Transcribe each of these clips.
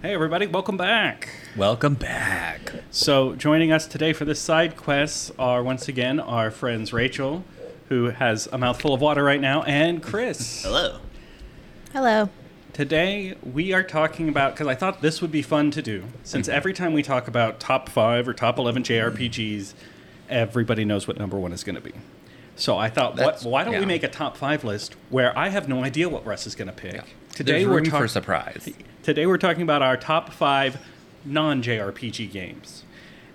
Hey, everybody, welcome back. Welcome back. So, joining us today for this side quest are once again our friends Rachel, who has a mouthful of water right now, and Chris. Hello. Hello. Today, we are talking about, because I thought this would be fun to do, since every time we talk about top five or top 11 JRPGs, everybody knows what number one is going to be. So I thought, what, That's- why don't we make a top five list where I have no idea what Russ is going to pick? Today we're room talk- for surprise. Today we're talking about our top five non JRPG games.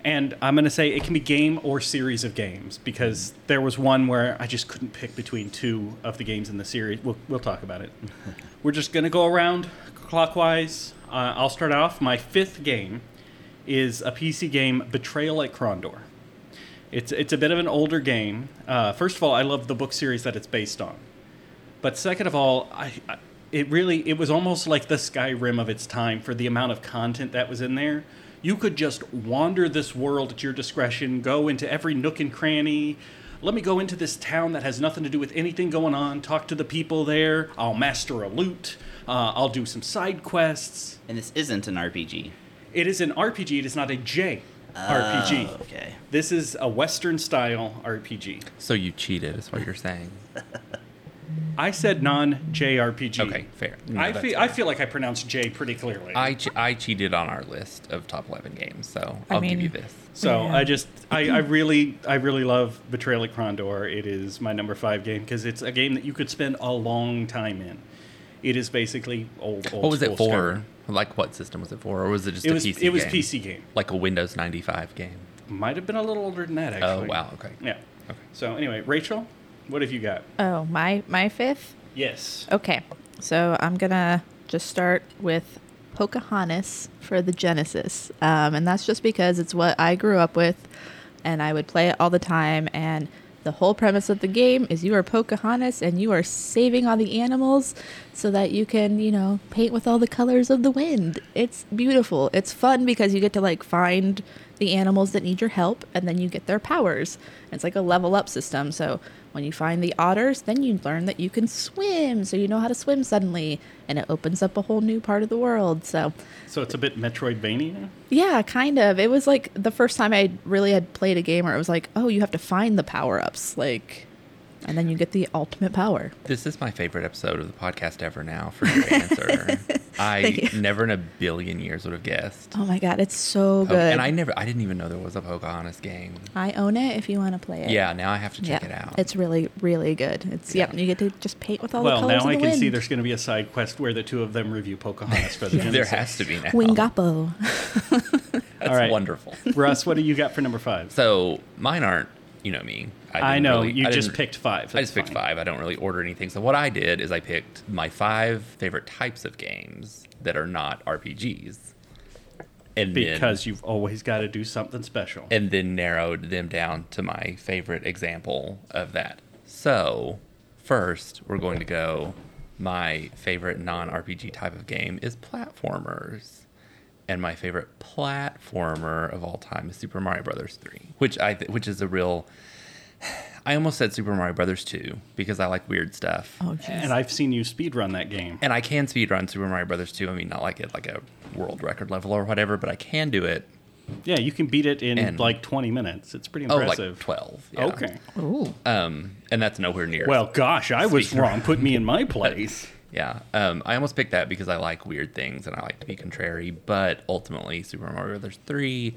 And I'm going to say it can be game or series of games because there was one where I just couldn't pick between two of the games in the series. We'll, we'll talk about it. we're just going to go around clockwise. Uh, I'll start off. My fifth game is a PC game, Betrayal at Krondor. It's, it's a bit of an older game. Uh, first of all, I love the book series that it's based on. But second of all, I, I it really it was almost like the Skyrim of its time for the amount of content that was in there. You could just wander this world at your discretion, go into every nook and cranny. Let me go into this town that has nothing to do with anything going on. Talk to the people there. I'll master a loot. Uh, I'll do some side quests. And this isn't an RPG. It is an RPG. It is not a J RPG. Oh, okay. This is a Western style RPG. So you cheated, is what you're saying. I said non JRPG. Okay, fair. No, I feel fair. I feel like I pronounced J pretty clearly. I, che- I cheated on our list of top 11 games, so I I'll give you this. So Yeah. I just I, I really I really love Betrayal at Krondor. It is my number five game because it's a game that you could spend a long time in. It is basically old. old What was it for? Skyrim. Like, what system was it for? Or was it just It a was PC it was game? PC game. Like a Windows 95 game? Might have been a little older than that oh, actually. Oh, wow, okay. Yeah. Okay. So anyway, Rachel, what have you got? Oh, my my fifth. Yes. Okay, so I'm gonna just start with Pocahontas for the Genesis, um, and that's just because it's what I grew up with, and I would play it all the time. And the whole premise of the game is you are Pocahontas and you are saving all the animals so that you can, you know, paint with all the colors of the wind. It's beautiful. It's fun because you get to like find the animals that need your help and then you get their powers. It's like a level up system. So when you find the otters, then you learn that you can swim. So you know how to swim suddenly and it opens up a whole new part of the world. So So it's a bit Metroidvania. yeah, kind of. It was like the first time I really had played a game where it was like, oh, you have to find the power ups, like, and then you get the ultimate power. This is my favorite episode of the podcast ever now for your answer. I you. never in a billion years would have guessed. Oh my god, it's so Po- good. And I never, I didn't even know there was a Pocahontas game. I own it if you want to play it. Yeah, now I have to check yeah, it out. It's really, really good. It's yep. Yeah. You get to just paint with all the colors well, colors now of I can wind. see there's going to be a side quest where the two of them review Pocahontas for the Yeah. There has to be now. Wingapo. That's All right. wonderful. Russ, what do you got for number five? So mine aren't, you know me. I, didn't know really- you I just picked five. I That's just picked fine. five. I don't really order anything. So what I did is I picked my five favorite types of games that are not RPGs, and because then, you've always got to do something special. and then narrowed them down to my favorite example of that. So first, we're going to go. My favorite non-RPG type of game is platformers. And my favorite platformer of all time is Super Mario Brothers 3, which I th- which is a real I almost said Super Mario Brothers 2 because I like weird stuff. Oh, jeez. and I've seen you speedrun that game. And I can speedrun Super Mario Brothers 2. I mean, not like at like a world record level or whatever, but I can do it. Yeah, you can beat it in And- like 20 minutes. It's pretty impressive. Oh, impressive. like 12. yeah. Okay. Ooh. Um, and that's nowhere near. Well, gosh, I was wrong. Put me in my place. yeah. Um, I almost picked that because I like weird things and I like to be contrary. But ultimately, Super Mario Brothers 3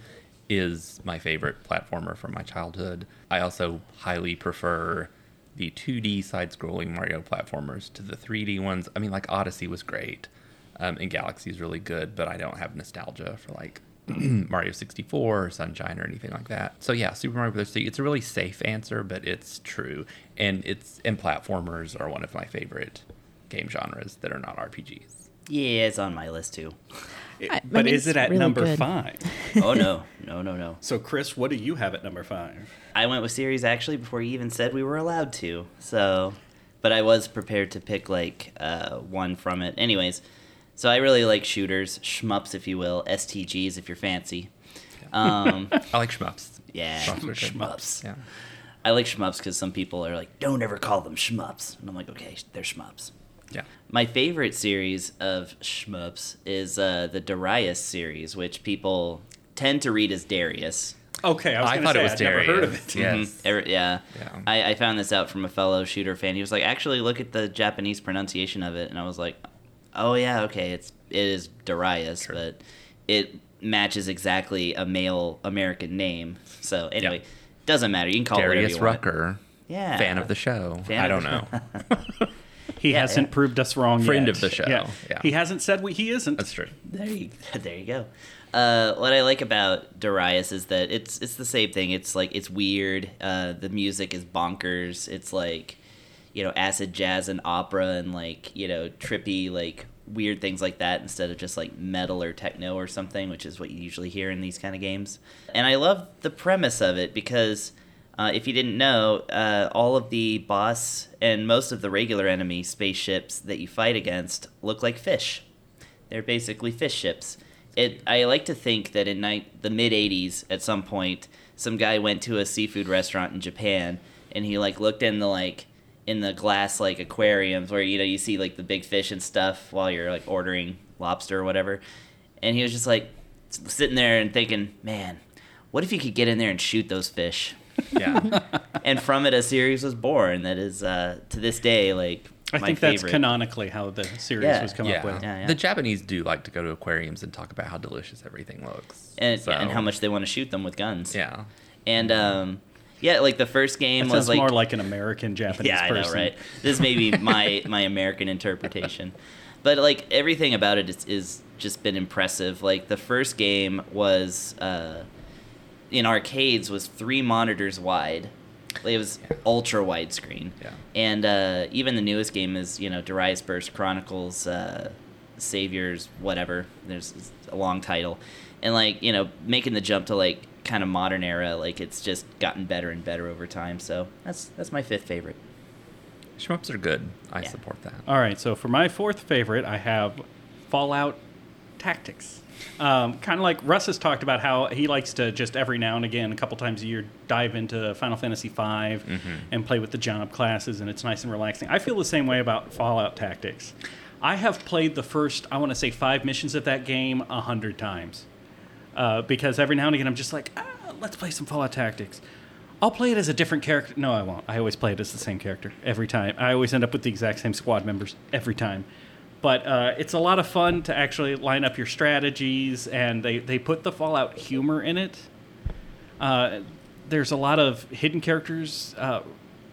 is my favorite platformer from my childhood. I also highly prefer the 2D side-scrolling Mario platformers to the 3D ones. I mean, like Odyssey was great, um, and Galaxy is really good, but I don't have nostalgia for like Mario 64 or Sunshine or anything like that. So yeah, Super Mario Bros. 3. It's a really safe answer, but it's true, and it's and platformers are one of my favorite game genres that are not RPGs. Yeah, it's on my list too. I but mean, is it at really number good. five? Oh no, no, no, no. So, Chris, what do you have at number five? I went with series actually before you even said we were allowed to. So, but I was prepared to pick like uh, one from it. Anyways, so I really like shooters, shmups, if you will, STGs if you're fancy. Um, I like shmups. yeah, Shmups shmups. Yeah. I like shmups because some people are like, "Don't ever call them shmups," and I'm like, "Okay, they're shmups." Yeah. My favorite series of shmups is uh, the Darius series, which people tend to read as Darius. Okay, I was I thought say, it was I'd never heard of Darius. it. Yeah. Mhm. Yes. Every- yeah. Yeah. I, I found this out from a fellow shooter fan. He was like, actually, look at the Japanese pronunciation of it, and I was like, oh yeah, okay, it's it is Darius, Sure. but it matches exactly a male American name. So anyway, Yeah. doesn't matter. You can call it Darius whatever want. Rucker, Yeah. fan of the show. Fan I don't know. He Yeah, hasn't yeah. proved us wrong Friend yet. of the show, yeah. He hasn't said we, he isn't. That's true. There you, there you go. Uh, what I like about Darius is that it's it's the same thing. It's like it's weird. Uh, the music is bonkers. It's like, you know, acid jazz and opera and like you know trippy like weird things like that instead of just like metal or techno or something, which is what you usually hear in these kind of games. And I love the premise of it because. Uh, if you didn't know, uh, all of the boss and most of the regular enemy spaceships that you fight against look like fish. They're basically fish ships. It. I like to think that in the mid '80s, at some point, some guy went to a seafood restaurant in Japan, and he like looked in the like in the glass like aquariums where you know you see like the big fish and stuff while you're like ordering lobster or whatever, and he was just like sitting there and thinking, man, what if you could get in there and shoot those fish? Yeah. and from it, a series was born that is uh, to this day like I my think that's canonically how the series Yeah. was come yeah. up with. Yeah, yeah. The Japanese do like to go to aquariums and talk about how delicious everything looks. and, So, and how much they want to shoot them with guns. Yeah. And um, yeah, like the first game That was like more like an American Japanese yeah, I person. know, right? This may be my my American interpretation, but like everything about it is, is just been impressive. Like the first game was uh, in arcades was three monitors wide. Like, It was ultra widescreen. Yeah. And uh, even the newest game is you know Darius Burst Chronicles, uh, Saviors, whatever. There's a long title, and like you know making the jump to like kind of modern era, like it's just gotten better and better over time. So that's that's my fifth favorite. Shmups are good. I Yeah. support that. All right, so for my fourth favorite, I have Fallout Tactics. Um, kind of like Russ has talked about how he likes to just every now and again, a couple times a year, dive into Final Fantasy V Mm-hmm. and play with the job classes, and it's nice and relaxing. I feel the same way about Fallout Tactics. I have played the first, I want to say, five missions of that game a hundred times. Uh, because every now and again I'm just like, ah, let's play some Fallout Tactics. I'll play it as a different character. No, I won't. I always play it as the same character every time. I always end up with the exact same squad members every time. But uh, it's a lot of fun to actually line up your strategies, and they, they put the Fallout humor in it. Uh, there's a lot of hidden characters. Uh,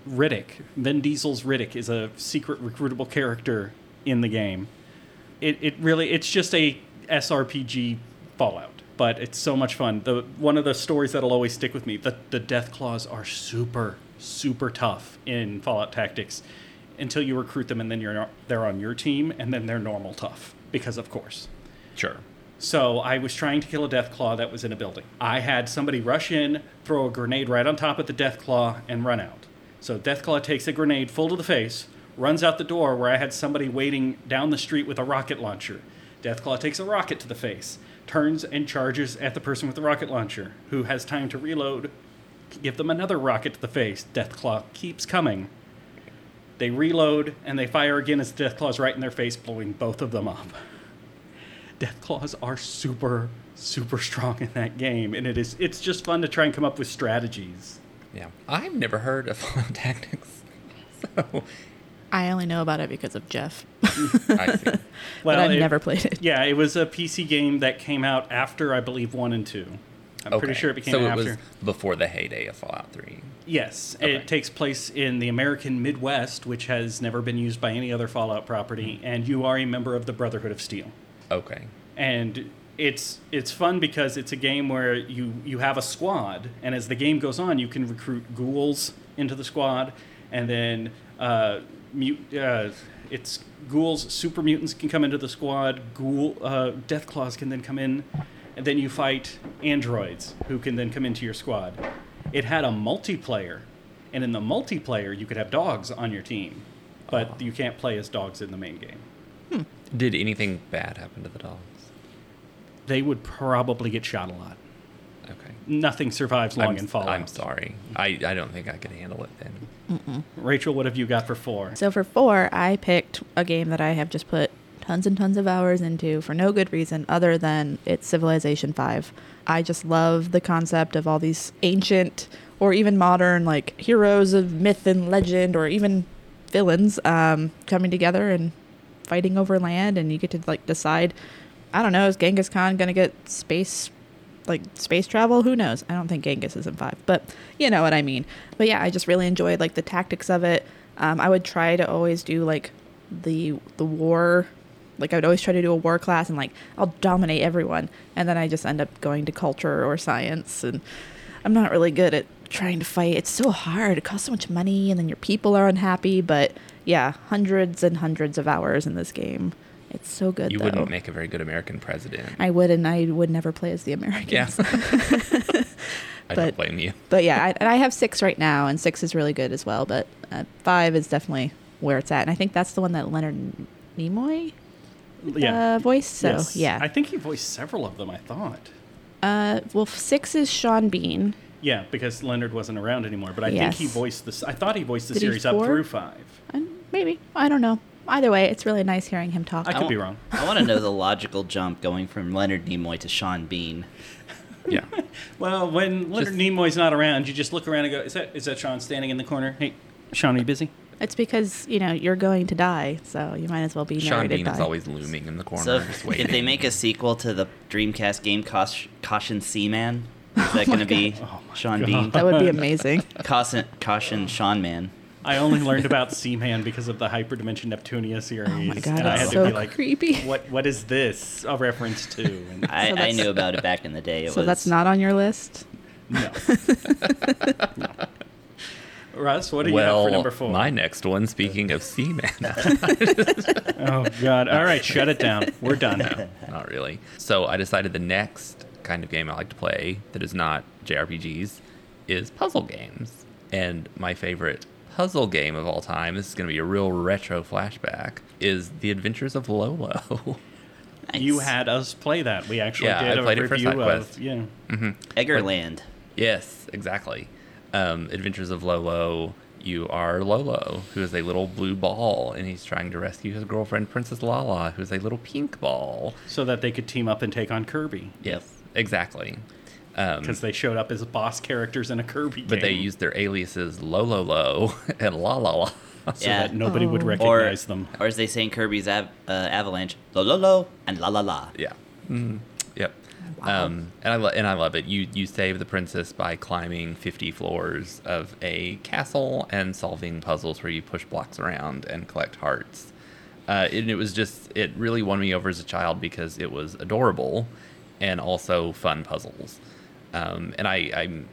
Riddick, Vin Diesel's Riddick, is a secret recruitable character in the game. It, it really it's just a SRPG Fallout, but it's so much fun. The one of the stories that'll always stick with me. The the death claws are super super tough in Fallout Tactics until you recruit them, and then you're they're on your team, and then they're normal tough because of course. Sure. So I was trying to kill a death claw that was in a building. I had somebody rush in, throw a grenade right on top of the death claw, and run out. So death claw takes a grenade full to the face, runs out the door where I had somebody waiting down the street with a rocket launcher. Death claw takes a rocket to the face, turns and charges at the person with the rocket launcher, who has time to reload. Give them another rocket to the face. Death claw keeps coming. They reload and they fire again as Death Claw's right in their face, blowing both of them up. Death Claws are super, super strong in that game, and it is it's just fun to try and come up with strategies. Yeah. I've never heard of Fallout Tactics. So I only know about it because of Jeff, I see. but I've it- never played it. Yeah, it was a PC game that came out after I believe one and two. I'm pretty sure it became so after. it was before the heyday of Fallout 3. Yes, Okay. it takes place in the American Midwest, which has never been used by any other Fallout property, and you are a member of the Brotherhood of Steel. Okay. and it's it's fun because it's a game where you you have a squad, and as the game goes on, you can recruit ghouls into the squad, and then uh, mute, uh, it's ghouls, super mutants can come into the squad, ghoul uh, death claws can then come in, and then you fight androids who can then come into your squad. It had a multiplayer, and in the multiplayer, you could have dogs on your team, but oh. you can't play as dogs in the main game. Hmm. Did anything bad happen to the dogs? They would probably get shot a lot. Okay. nothing survives long I'm, in Fallout. I'm sorry. I, I don't think I could handle it then. Rachel, what have you got for four? So for four, I picked a game that I have just put tons and tons of hours into for no good reason other than it's Civilization 5. I just love the concept of all these ancient or even modern like heroes of myth and legend or even villains um, coming together and fighting over land and you get to like decide I don't know, is Genghis Khan going to get space like space travel? Who knows? I don't think genghis is in five but you know what i mean. But yeah i just really enjoyed like the tactics of it. Um, i would try to always do like the the war like i would always try to do a war class and like i'll dominate everyone and then i just end up going to culture or science and i'm not really good at trying to fight it's so hard it costs so much money and then your people are unhappy but yeah hundreds and hundreds of hours in this game it's so good You though. wouldn't make a very good American president. I would, and I would never play as the Americans. Yeah. I But- don't blame you. but yeah, I, and I have six right now, and six is really good as well. But uh, five is definitely where it's at, and I think that's the one that Leonard Nimoy Yeah. uh, voiced. So Yes. yeah, I think he voiced several of them, I thought. uh, well, six is Sean Bean. Yeah, because Leonard wasn't around anymore. But I think he voiced this. I thought he voiced the Did series up through five. And maybe I don't know. Either way, it's really nice hearing him talk. I could wa- be wrong. I want to know the logical jump going from Leonard Nimoy to Sean Bean. Yeah. Well, when Leonard Just- Nimoy's not around, you just look around and go, "Is that is that Sean standing in the corner? Hey, Sean, are you busy?" It's because you know you're going to die, so you might as well be Sean married Bean and is always looming in the corner. So just if, if they make a sequel to the Dreamcast game Caution, Caution Seaman, is that oh going to be Oh Sean God. Bean? that would be amazing. Caution, Caution Sean Man. I only learned about Seaman because of the Hyperdimension Neptunia series. Oh my god, and I had so to be like, creepy. "What? What is this a reference to?" And I, So I knew about it back in the day. It So was, that's not on your list. no. No. Russ, what do you well, have for number four? my next one, speaking of sea Seaman, Oh God! All right, shut it down. We're done. not really. So I decided the next kind of game I like to play that is not JRPGs is puzzle games. And my favorite puzzle game of all time, this is going to be a real retro flashback, is The Adventures of Lolo. Nice. You had us play that. We actually Yeah, did I a played it for review SideQuest. of yeah. Mm-hmm. Eggerland. yes, exactly. Um, Adventures of Lolo. You are Lolo, who is a little blue ball, and he's trying to rescue his girlfriend, Princess Lala, who is a little pink ball. so that they could team up and take on Kirby Yes, exactly. Um, because they showed up as boss characters in a Kirby game. but they used their aliases Lololo and La La La. so Yeah. that nobody would Oh. Or, recognize them. or as they say in Kirby's av- uh, Avalanche, lo lo lo and la la la. Yeah. Mm, yep. Um, and I lo- and I love it. You you save the princess by climbing 50 floors of a castle and solving puzzles where you push blocks around and collect hearts. Uh, and it was just it really won me over as a child because it was adorable and also fun puzzles. Um, and I, I'm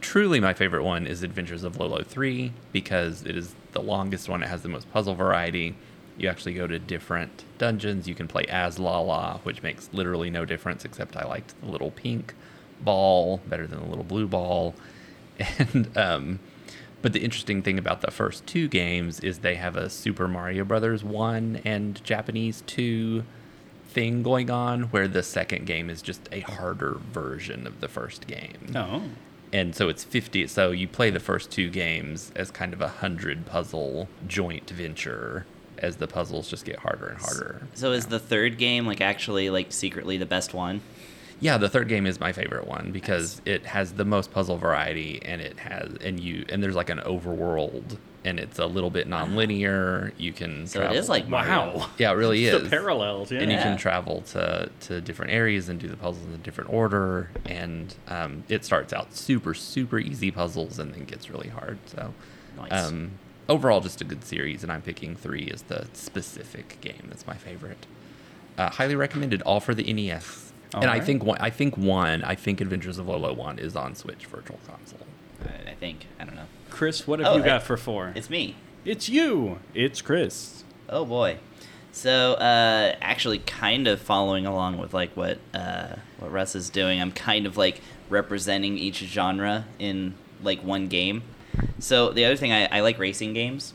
truly my favorite one is Adventures of Lolo 3 because it is the longest one. It has the most puzzle variety. You actually go to different dungeons. You can play as Lala, which makes literally no difference except I liked the little pink ball better than the little blue ball. And um, but the interesting thing about the first two games is they have a Super Mario Brothers 1 and Japanese 2 thing going on where the second game is just a harder version of the first game. Oh, And so it's 50 so you play the first two games as kind of a 100 puzzle joint venture as the puzzles just get harder and harder. So is the third game like actually like secretly the best one? Yeah, the third game is my favorite one because it has the most puzzle variety and it has and you and there's like an overworld and it's a little bit non-linear. You can So travel. it is like Mario. wow! yeah, it really is. The parallels, yeah. and you Yeah. can travel to, to different areas and do the puzzles in a different order and um, it starts out super super easy puzzles and then gets really hard so Nice. um, overall just a good series and i'm picking three as the specific game that's my favorite uh, highly recommended all for the nes All and i think one i think one i think adventures of lolo 1 is on switch virtual console I, I think I don't know. Chris, what have Oh, you I- got for four? It's me. It's you. It's Chris. Oh boy. So uh, actually, kind of following along with like what uh, what Russ is doing, I'm kind of like representing each genre in like one game. So the other thing, I, I like racing games,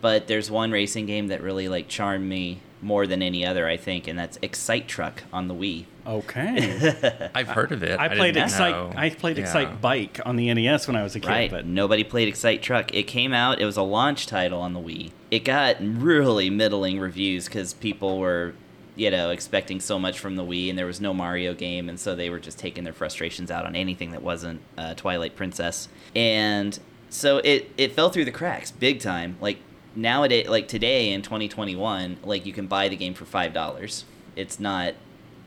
but there's one racing game that really like charmed me more than any other, I think, and that's Excite Truck on the Wii. Okay. I've heard of it. I played Excite. know. I played Yeah. Excite Bike on the NES when I was a kid. Right. But Nobody played Excite Truck. It came out. It was a launch title on the Wii. It got really middling reviews because people were, you know, expecting so much from the Wii, and there was no Mario game, and so they were just taking their frustrations out on anything that wasn't uh, Twilight Princess. And so it it fell through the cracks big time. Like nowadays, like today in 2021, like you can buy the game for five dollars. It's not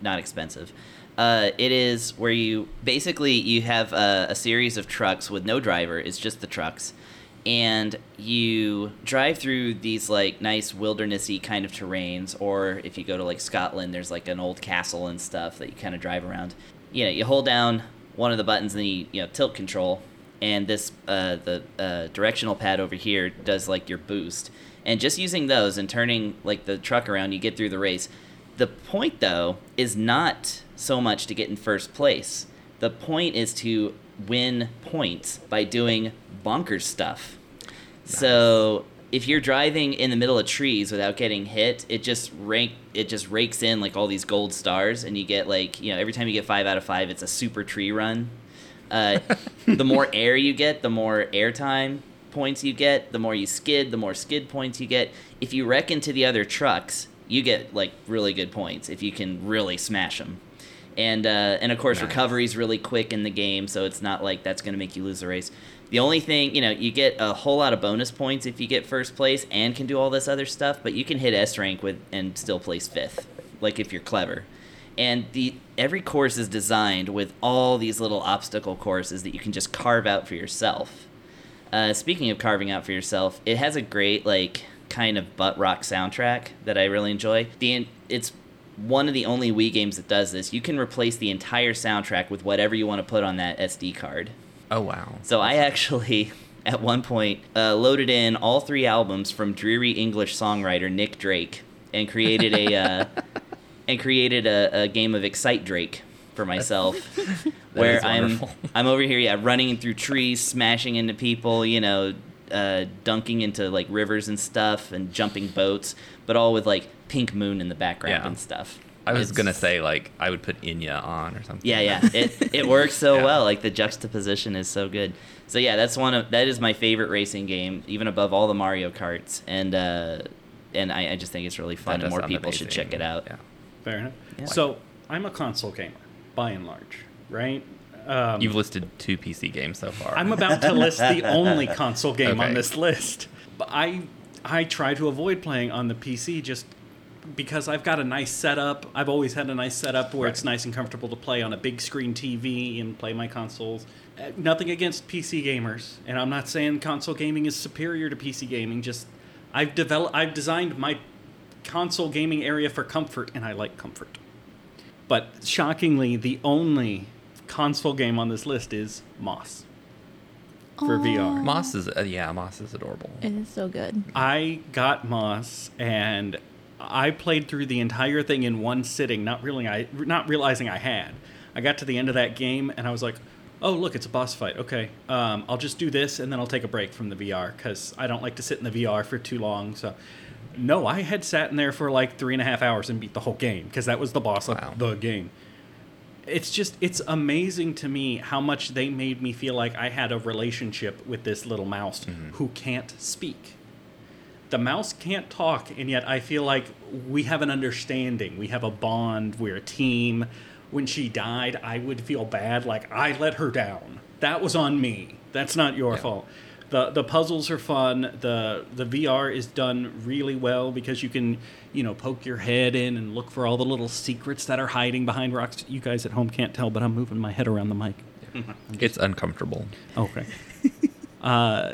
not expensive. Uh, it is where you basically you have a, a series of trucks with no driver. It's just the trucks, and you drive through these like nice wildernessy kind of terrains. Or if you go to like Scotland, there's like an old castle and stuff that you kind of drive around. You know, you hold down one of the buttons and then you, you know tilt control, and this uh, the uh, directional pad over here does like your boost. And just using those and turning like the truck around, you get through the race. The point, though, is not so much to get in first place. The point is to win points by doing bonkers stuff. So if you're driving in the middle of trees without getting hit, it just rank it just rakes in like all these gold stars, and you get like you know every time you get five out of five, it's a super tree run. Uh, the more air you get, the more airtime points you get. The more you skid, the more skid points you get. If you wreck into the other trucks, you get like really good points if you can really smash them. And uh, and of course, Nice. recovery's really quick in the game, so it's not like that's going to make you lose the race. The only thing, you know, you get a whole lot of bonus points if you get first place and can do all this other stuff, but you can hit S rank with and still place fifth, like if you're clever. And the every course is designed with all these little obstacle courses that you can just carve out for yourself. Uh, speaking of carving out for yourself, it has a great like kind of butt rock soundtrack that I really enjoy. The it's one of the only Wii games that does this. You can replace the entire soundtrack with whatever you want to put on that SD card. Oh wow. So I actually, at one point, uh, loaded in all three albums from dreary English songwriter Nick Drake and created a uh, and created a, a game of Excite Drake for myself, where I'm wonderful. I'm over here, yeah, running through trees, smashing into people, you know, uh, dunking into like rivers and stuff, and jumping boats, but all with like Pink Moon in the background Yeah. and stuff. I was It's- gonna say like I would put Enya on or something. yeah, yeah. It it works so Yeah. well. Like the juxtaposition is so good. So yeah, that's one of that is my favorite racing game, even above all the Mario Karts. And uh, and I, I just think it's really fun, and more people should check it out. Yeah. Fair enough. Yeah. So I'm a console gamer, by and large, right? Um, You've listed two PC games so far. I'm about to list the only console game on this list. But I I try to avoid playing on the PC just because I've got a nice setup. I've always had a nice setup where it's nice and comfortable to play on a big screen TV and play my consoles. Uh, Nothing against PC gamers, and I'm not saying console gaming is superior to PC gaming. Just I've developed, I've designed my console gaming area for comfort, and I like comfort. But shockingly, the only console game on this list is Moss for VR. Moss is uh, yeah, Moss is adorable. It is so good. I got Moss and I played through the entire thing in one sitting, not really I not realizing I had. I got to the end of that game and I was like, "Oh, look, it's a boss fight. Okay, um, I'll just do this and then I'll take a break from the VR because I don't like to sit in the VR for too long." So, no, I had sat in there for like three and a half hours and beat the whole game because that was the boss Wow. of the game. It's just it's amazing to me how much they made me feel like I had a relationship with this little mouse mm-hmm. who can't speak. The mouse can't talk and yet i feel like we have an understanding. We have a bond. We're a team. When she died i would feel bad like i let her down. That was on me. That's not your Yeah. fault the the puzzles are fun the the vr is done really well because you can you know poke your head in and look for all the little secrets that are hiding behind rocks you guys at home can't tell but i'm moving my head around the mic It's uncomfortable. Okay. uh,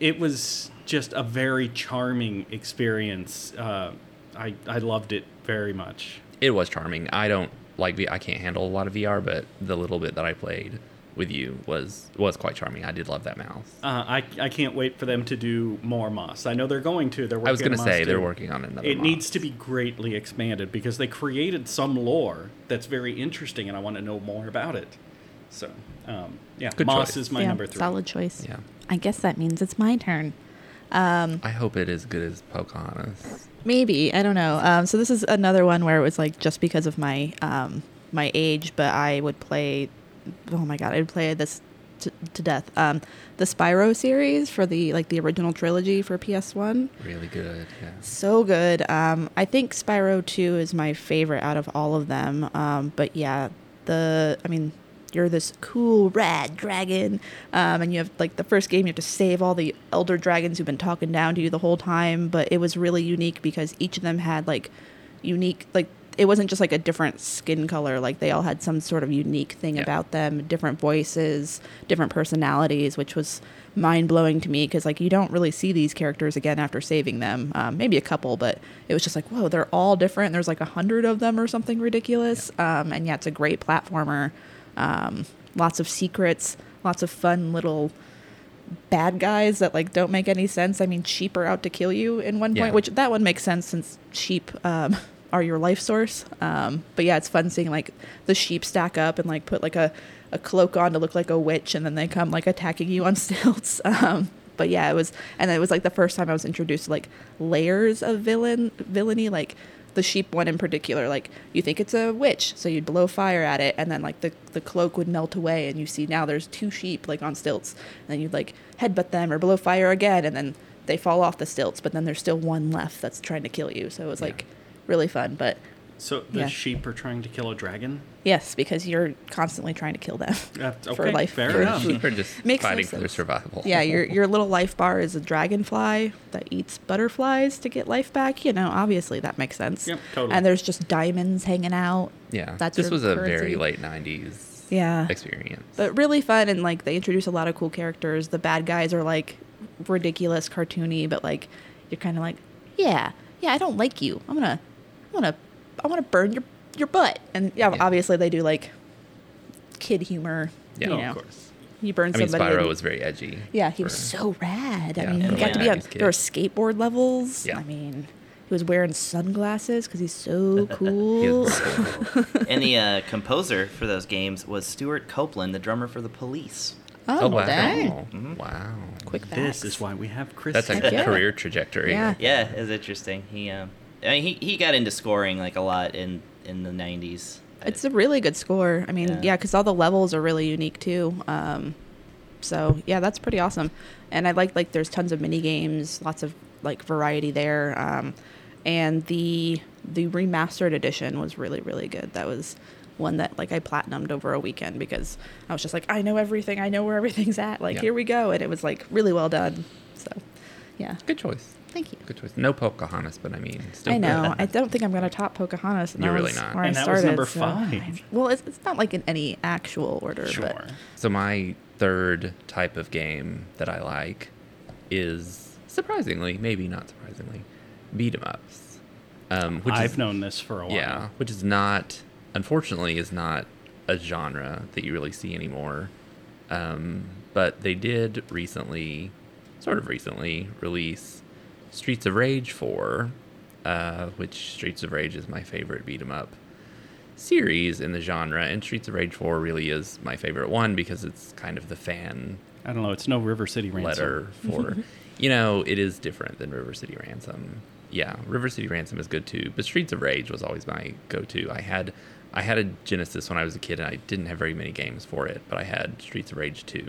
it was just a very charming experience. Uh, I I loved it very much. It was charming. I don't like I can't handle a lot of VR, but the little bit that I played with you was was quite charming. I did love that mouse. Uh, I I can't wait for them to do more Moss. I know they're going to. They're working I was going gonna to say they're working on another. It Moss. needs to be greatly expanded because they created some lore that's very interesting, and I want to know more about it. So, um, yeah, Good Moss choice. is my yeah, number three. solid choice. Yeah. I guess that means it's my turn. I hope it is good as Pocahontas. Maybe I don't know. Um, so this is another one where it was like just because of my um, my age, but I would play. Oh my god, I would play this to, to death. Um, the Spyro series for the like the original trilogy for PS One. Really good. Yeah. So good. Um, I think Spyro 2 is my favorite out of all of them. Um, but yeah, the I mean, you're this cool rad dragon, um, and you have like the first game you have to save all the elder dragons who've been talking down to you the whole time. But it was really unique because each of them had like unique like it wasn't just like a different skin color like they all had some sort of unique thing Yeah. about them different voices different personalities which was mind-blowing to me because like you don't really see these characters again after saving them um, maybe a couple but it was just like whoa they're all different there's like a hundred of them or something ridiculous um, and yeah it's a great platformer um, lots of secrets lots of fun little bad guys that like don't make any sense. I mean, sheep are out to kill you in one point, Yeah. which that one makes sense since sheep um, are your life source. Um, but yeah, it's fun seeing like the sheep stack up and like put like a, a cloak on to look like a witch, and then they come like attacking you on stilts. Um, but yeah, it was, and it was like the first time I was introduced to like layers of villain villainy, like the sheep one in particular. Like you think it's a witch, so you'd blow fire at it, and then like the the cloak would melt away, and you see now there's two sheep like on stilts, and then you'd like headbutt them or blow fire again, and then they fall off the stilts, but then there's still one left that's trying to kill you. So it was Yeah. like really fun, but. So the Yeah. sheep are trying to kill a dragon. Yes, because you're constantly trying to kill them Uh, for life. fair for enough. Sheep are just Makes no fighting for their survival. Yeah, your your little life bar is a dragonfly that eats butterflies to get life back. You know, obviously that makes sense. Yep, totally. And there's just diamonds hanging out. yeah. That's this was a currency. very late '90s Yeah. experience. But really fun and like they introduce a lot of cool characters. The bad guys are like ridiculous, cartoony, but like you're kind of like, yeah, yeah, I don't like you. I'm gonna, I'm gonna, I want to burn your your butt. And yeah, Yeah. obviously they do like kid humor. Yeah. you Oh, of course. You burn I mean, somebody. Spyro and- was very edgy. Yeah, he was so rad. I Yeah, mean, he got to be on. 90s kid. There were skateboard levels. Yeah. I mean, he was wearing sunglasses because he's so He cool. was cool. and the uh, composer for those games was Stewart Copeland, the drummer for the Police. oh, wow! dang! Mhm. Wow. Quick facts. This is why we have Chris. That's a yeah. career trajectory. Yeah. Yeah, it's interesting. He, um, I mean, he, he got into scoring like a lot in in the '90s. It's a really good score. I mean, Yeah. yeah, because all the levels are really unique too. Um, so yeah, that's pretty awesome. And I like like there's tons of mini games, lots of like variety there. Um, and the the remastered edition was really really good. That was one that like I platinumed over a weekend because I was just like I know everything. I know where everything's at. Like Yeah. here we go, and it was like really well done. So yeah, Good choice. Thank you. Good choice. No Pocahontas, but I mean, still I know. good. I don't think I'm going to top Pocahontas. and You're really not. Where And I that was started, number so- five. Well, it's, it's not like in any actual order, Sure. but So my third type of game that I like is surprisingly, maybe not surprisingly, beat 'em ups. Um, which I've is, known this for a while. yeah, which is not, unfortunately, is not a genre that you really see anymore. Um, but they did recently, sort of recently, release Streets of Rage 4, uh, which Streets of Rage is my favorite beat 'em up series in the genre, and Streets of Rage 4 really is my favorite one because it's kind of the fan I don't know. It's no River City Ransom. letter for you know it is different than river city ransom yeah river city ransom is good too but streets of rage was always my go-to i had i had a genesis when i was a kid and i didn't have very many games for it but i had streets of rage 2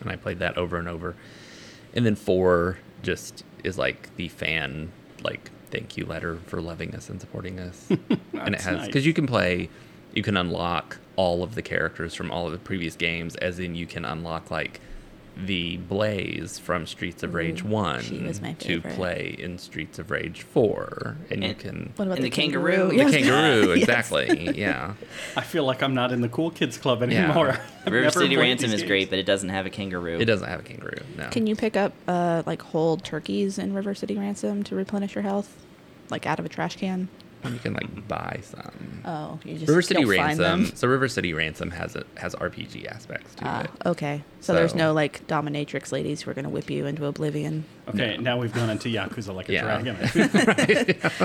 and i played that over and over and then 4 just is like the fan like thank you letter for loving us and supporting us and it has nice. because you can play you can unlock all of the characters from all of the previous games as in you can unlock like the blaze from streets of rage Ooh, 1 she was my to play in streets of rage 4 and you can what about And the, the kangaroo. the Yes. kangaroo Yes. exactly yeah I feel like I'm not in the cool kids club anymore. I've River City Ransom is great, but it doesn't have a kangaroo. it doesn't have a kangaroo no Can you pick up uh, like whole turkeys in River City Ransom to replenish your health, like out of a trash can? You can like buy some Oh, you just river city don't find ransom them. so river city ransom has a has rpg aspects to Ah, it okay. So, there's no like dominatrix ladies who are gonna whip you into oblivion. Okay, now we've gone into Yakuza like a Yeah. dragon.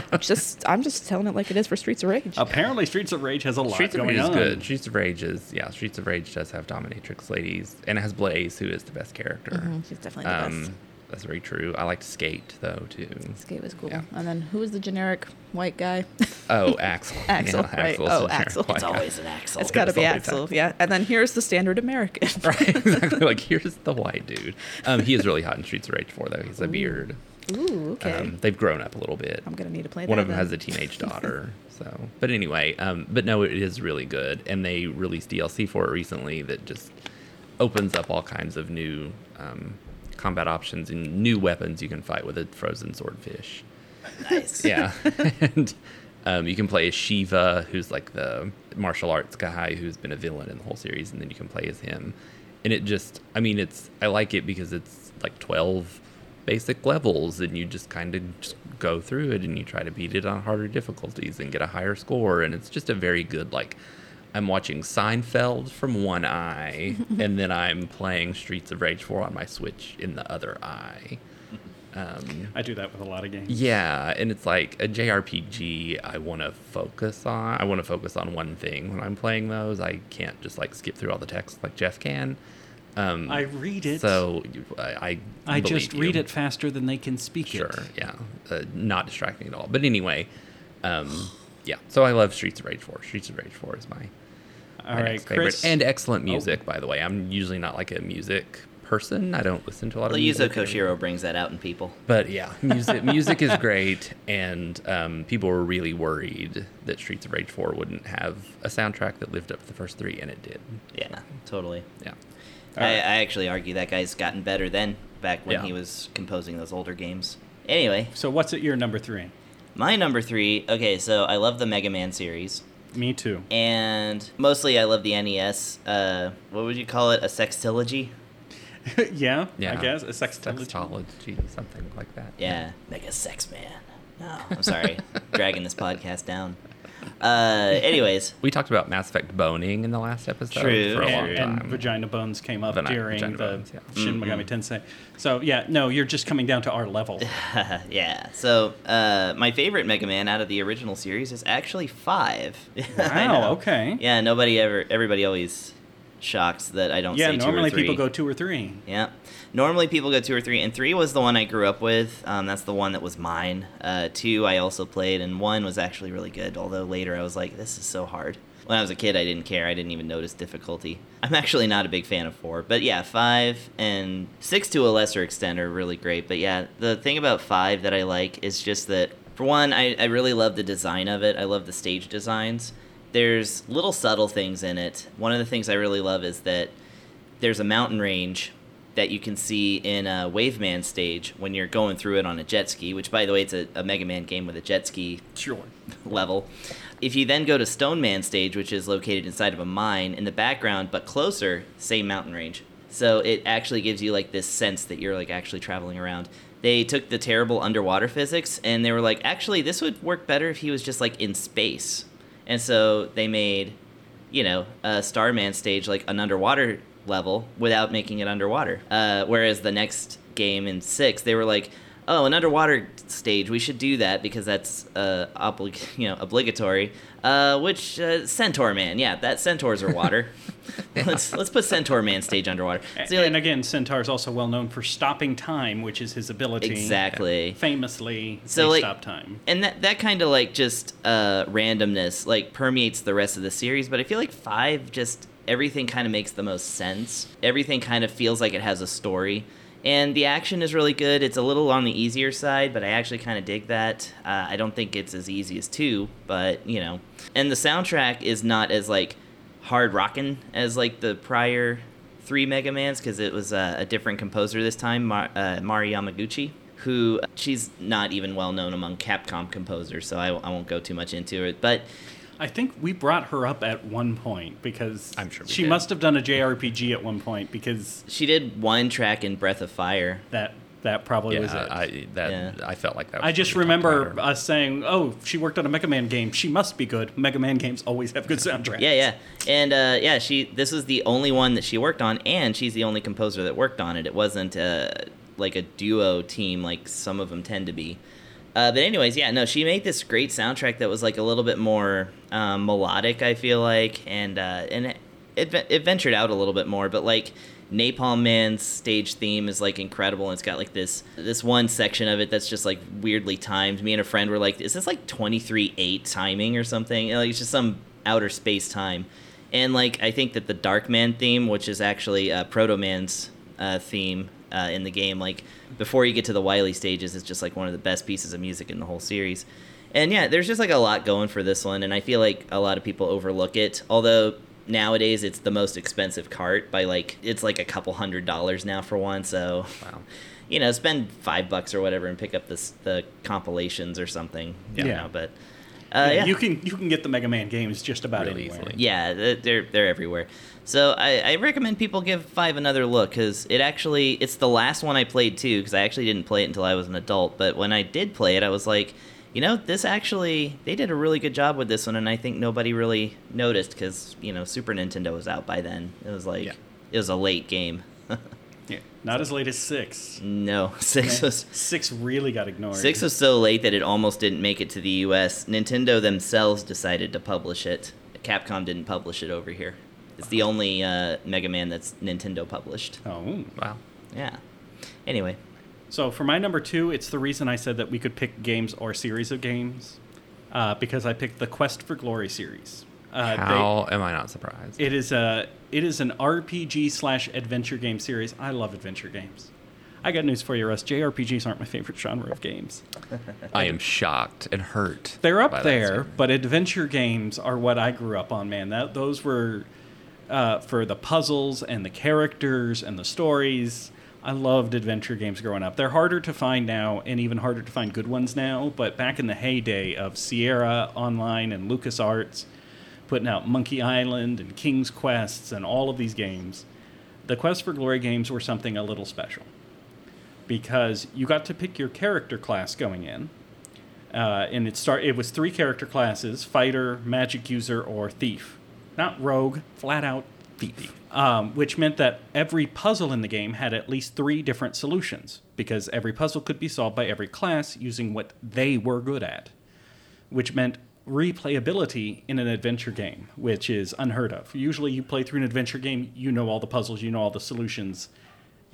I'm just I'm just telling it like it is for Streets of Rage. Apparently, Streets of Rage has a lot Streets of going Rage is good. Streets of Rage is yeah. Streets of Rage does have dominatrix ladies, and it has Blaze, who is the best character. Mhm, She's definitely the Um, best. That's very true. I liked Skate though too. Skate was cool. Yeah. And then who was the generic white guy? Oh, Axel. Axel, Yeah, right. Axel's Oh, the Axel. It's guy. always an Axel. it's got to be always Axel. Axel. Yeah. And then here's the standard American. Right, exactly. like here's the white dude. Um, he is really hot in Streets of Rage 4 though. He's a beard. Ooh, okay. Um, they've grown up a little bit. I'm gonna need to play One that of them then. has a teenage daughter. So, but anyway, um, but no, it is really good, and they released DLC for it recently that just opens up all kinds of new um, combat options and new weapons you can fight with a frozen swordfish. nice. Yeah, and um, you can play as Shiva, who's like the martial arts guy who's been a villain in the whole series, and then you can play as him. And it just, I mean, it's I like it because it's like twelve basic levels, and you just kind of just go through it, and you try to beat it on harder difficulties and get a higher score, and it's just a very good like. I'm watching Seinfeld from one eye, and then I'm playing Streets of Rage 4 on my Switch in the other eye. Um, I do that with a lot of games. yeah, and it's like a JRPG. I want to focus on. I want to focus on one thing when I'm playing those. I can't just like skip through all the text like Jeff can. Um, I read it. So you- I, I, I just believe read you. it faster than they can speak it. Sure, it. yeah, uh, not distracting at all. But anyway, um, yeah. So I love Streets of Rage 4. Streets of Rage 4 is my, All my favorite. Chris. and excellent Oh. music. By the way, I'm usually not like a music person. I don't listen to a lot Well, of Yuzo music. Koshiro brings that out in people. But yeah, music music is great, and um, people were really worried that Streets of Rage 4 wouldn't have a soundtrack that lived up to the first three, and it did. Yeah, totally. Yeah. I, I actually argue that guy's gotten better then, back when Yeah. he was composing those older games. Anyway, so what's at your number three? my number three. Okay, so I love the Mega Man series, Me too. and mostly I love the NES. Uh, what would you call it? A sextilogy? Yeah. yeah, I guess a sextilogy. Sextology, something like that. Yeah, Mega Sex Man. No, I'm sorry, dragging this podcast down. Uh, anyways, We talked about Mass Effect boning in the last episode True, for a true. long And, time. and vagina bones came up Vagina- during the bones, yeah. Shin Mm-hmm. Megami Tensei. So yeah, no, you're just coming down to our level. yeah. So uh, my favorite Mega Man out of the original series is actually five. I Wow, know. okay. Yeah, nobody ever. Everybody always shocks that I don't yeah, say two normally or three. people go two or three. Yeah. Normally people go two or three, and three was the one I grew up with. Um, that's the one that was mine. Uh, two I also played, and one was actually really good. Although later I was like, this is so hard. When I was a kid, I didn't care. I didn't even notice difficulty. I'm actually not a big fan of four, but yeah, five and six to a lesser extent are really great. But yeah, the thing about five that I like is just that for one, I, I really love the design of it. I love the stage designs. There's little subtle things in it. One of the things I really love is that there's a mountain range that you can see in a Waveman stage when you're going through it on a jet ski, which, by the way, it's a, a Mega Man game with a jet ski Sure. level. If you then go to Stone Man stage, which is located inside of a mine, in the background, but closer, same mountain range. So it actually gives you like this sense that you're like actually traveling around. They took the terrible underwater physics and they were like, actually, this would work better if he was just like in space. And so they made, you know, a Starman stage like an underwater level without making it underwater. Uh, whereas the next game in six, they were like, oh, an underwater stage, we should do that because that's uh, oblig- you know obligatory. Uh, which uh, Centaur Man, yeah, that centaurs are water. let's let's put Centaur Man stage underwater. A- So, like, and again, Centaur is also well known for stopping time, which is his ability. exactly. Famously, So, they like- stop time. and that that kind of like just uh, randomness like permeates the rest of the series but i feel like five just everything kind of makes the most sense. Everything kind of feels like it has a story. And the action is really good. It's a little on the easier side but i actually kind of dig that. Uh, i don't think it's as easy as two but you know. And the soundtrack is not as like hard rockin' as like the prior three Mega Mans because it was uh, a different composer this time, Mar- uh, Mari Yamaguchi, who she's not even well known among Capcom composers, so I, I won't go too much into it. But I think we brought her up at one point because I'm sure we she did. must have done a JRPG at one point because she did one track in Breath of Fire. that that probably Yeah, was it. I that Yeah. I felt like that. Was I just when we talked remember us saying, "Oh, she worked on a Mega Man game. She must be good. Mega Man games always have good soundtracks." Yeah, yeah, and uh, yeah, she. This was the only one that she worked on, and she's the only composer that worked on it. It wasn't uh, like a duo team like some of them tend to be. Uh, but anyways, yeah, no, she made this great soundtrack that was like a little bit more um, melodic. I feel like, and uh, and it, it ventured out a little bit more, but like Napalm Man's stage theme is like incredible, and it's got like this this one section of it that's just like weirdly timed. Me and a friend were like, "Is this like twenty three eight timing or something?" like it's just some outer space time. And like I think that the Dark Man theme, which is actually uh, Proto Man's uh, theme uh, in the game, like before you get to the Wily stages, it's just like one of the best pieces of music in the whole series. And yeah, there's just like a lot going for this one, and I feel like a lot of people overlook it. Although nowadays it's the most expensive cart by like it's like a couple hundred dollars now for one. So, Wow. you know, spend five bucks or whatever and pick up this the compilations or something. You Yeah. know, but uh, yeah, You can you can get the Mega Man games just about Really anywhere. easily. yeah, they're they're everywhere. So I, I recommend people give five another look because it actually it's the last one I played too because I actually didn't play it until I was an adult. But when I did play it, I was like, you know, this actually they did a really good job with this one, and I think nobody really noticed because you know Super Nintendo was out by then. It was like Yeah. it was a late game. Yeah. Not as late as six. no, six was Six really got ignored. Six was so late that it almost didn't make it to the U.S. Nintendo themselves decided to publish it. Capcom didn't publish it over here. It's the only uh, Mega Man that's Nintendo published. Oh. Wow. Yeah. Anyway, So for my number two, it's the reason I said that we could pick games or series of games, uh, because I picked the Quest for Glory series. Uh, they- How am I not surprised? it is a it is an RPG slash adventure game series. I love adventure games. I got news for you, Russ. JRPGs aren't my favorite genre of games. I am shocked and hurt. They're up there, but adventure games are what I grew up on. Man, that those were uh, for the puzzles and the characters and the stories. I loved adventure games growing up. They're harder to find now, and even harder to find good ones now. But back in the heyday of Sierra Online and LucasArts, putting out Monkey Island and King's Quests and all of these games, the Quest for Glory games were something a little special because you got to pick your character class going in uh, and it start it was three character classes: fighter, magic user, or thief. Not rogue, flat out thief. Um, which meant that every puzzle in the game had at least three different solutions because every puzzle could be solved by every class using what they were good at. Which meant replayability in an adventure game, which is unheard of. Usually, you play through an adventure game, you know all the puzzles, you know all the solutions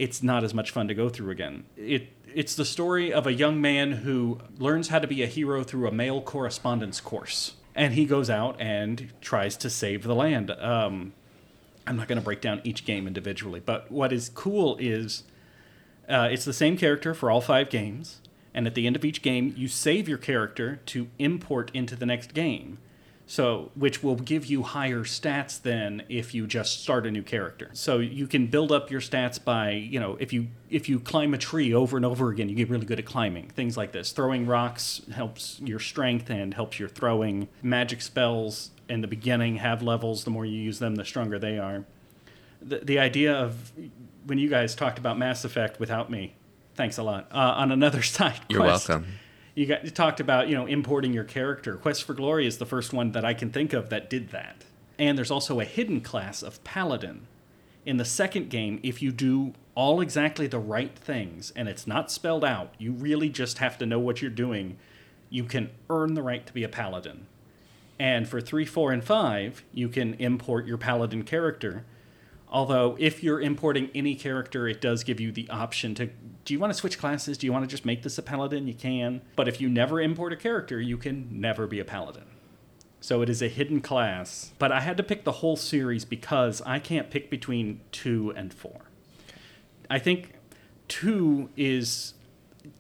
it's not as much fun to go through again. It it's the story of a young man who learns how to be a hero through a mail correspondence course, and he goes out and tries to save the land. Um, I'm not going to break down each game individually, but what is cool is uh, it's the same character for all five games, and at the end of each game, you save your character to import into the next game. So, which will give you higher stats than if you just start a new character. So you can build up your stats by, you know, if you if you climb a tree over and over again, you get really good at climbing. Things like this. Throwing rocks helps your strength and helps your throwing. Magic spells in the beginning have levels. The more you use them, the stronger they are. The the idea of when you guys talked about Mass Effect without me, thanks a lot. Uh, on another side, You're welcome. You got you talked about you know importing your character. Quest for Glory is the first one that I can think of that did that. And there's also a hidden class of paladin. In the second game, if you do all exactly the right things and it's not spelled out, you really just have to know what you're doing. You can earn the right to be a paladin. And for 3, 4, and 5, you can import your paladin character. Although, if you're importing any character, it does give you the option to do you want to switch classes? Do you want to just make this a paladin? You can. But if you never import a character, you can never be a paladin. So it is a hidden class. But I had to pick the whole series because I can't pick between 2 and 4. I think 2 is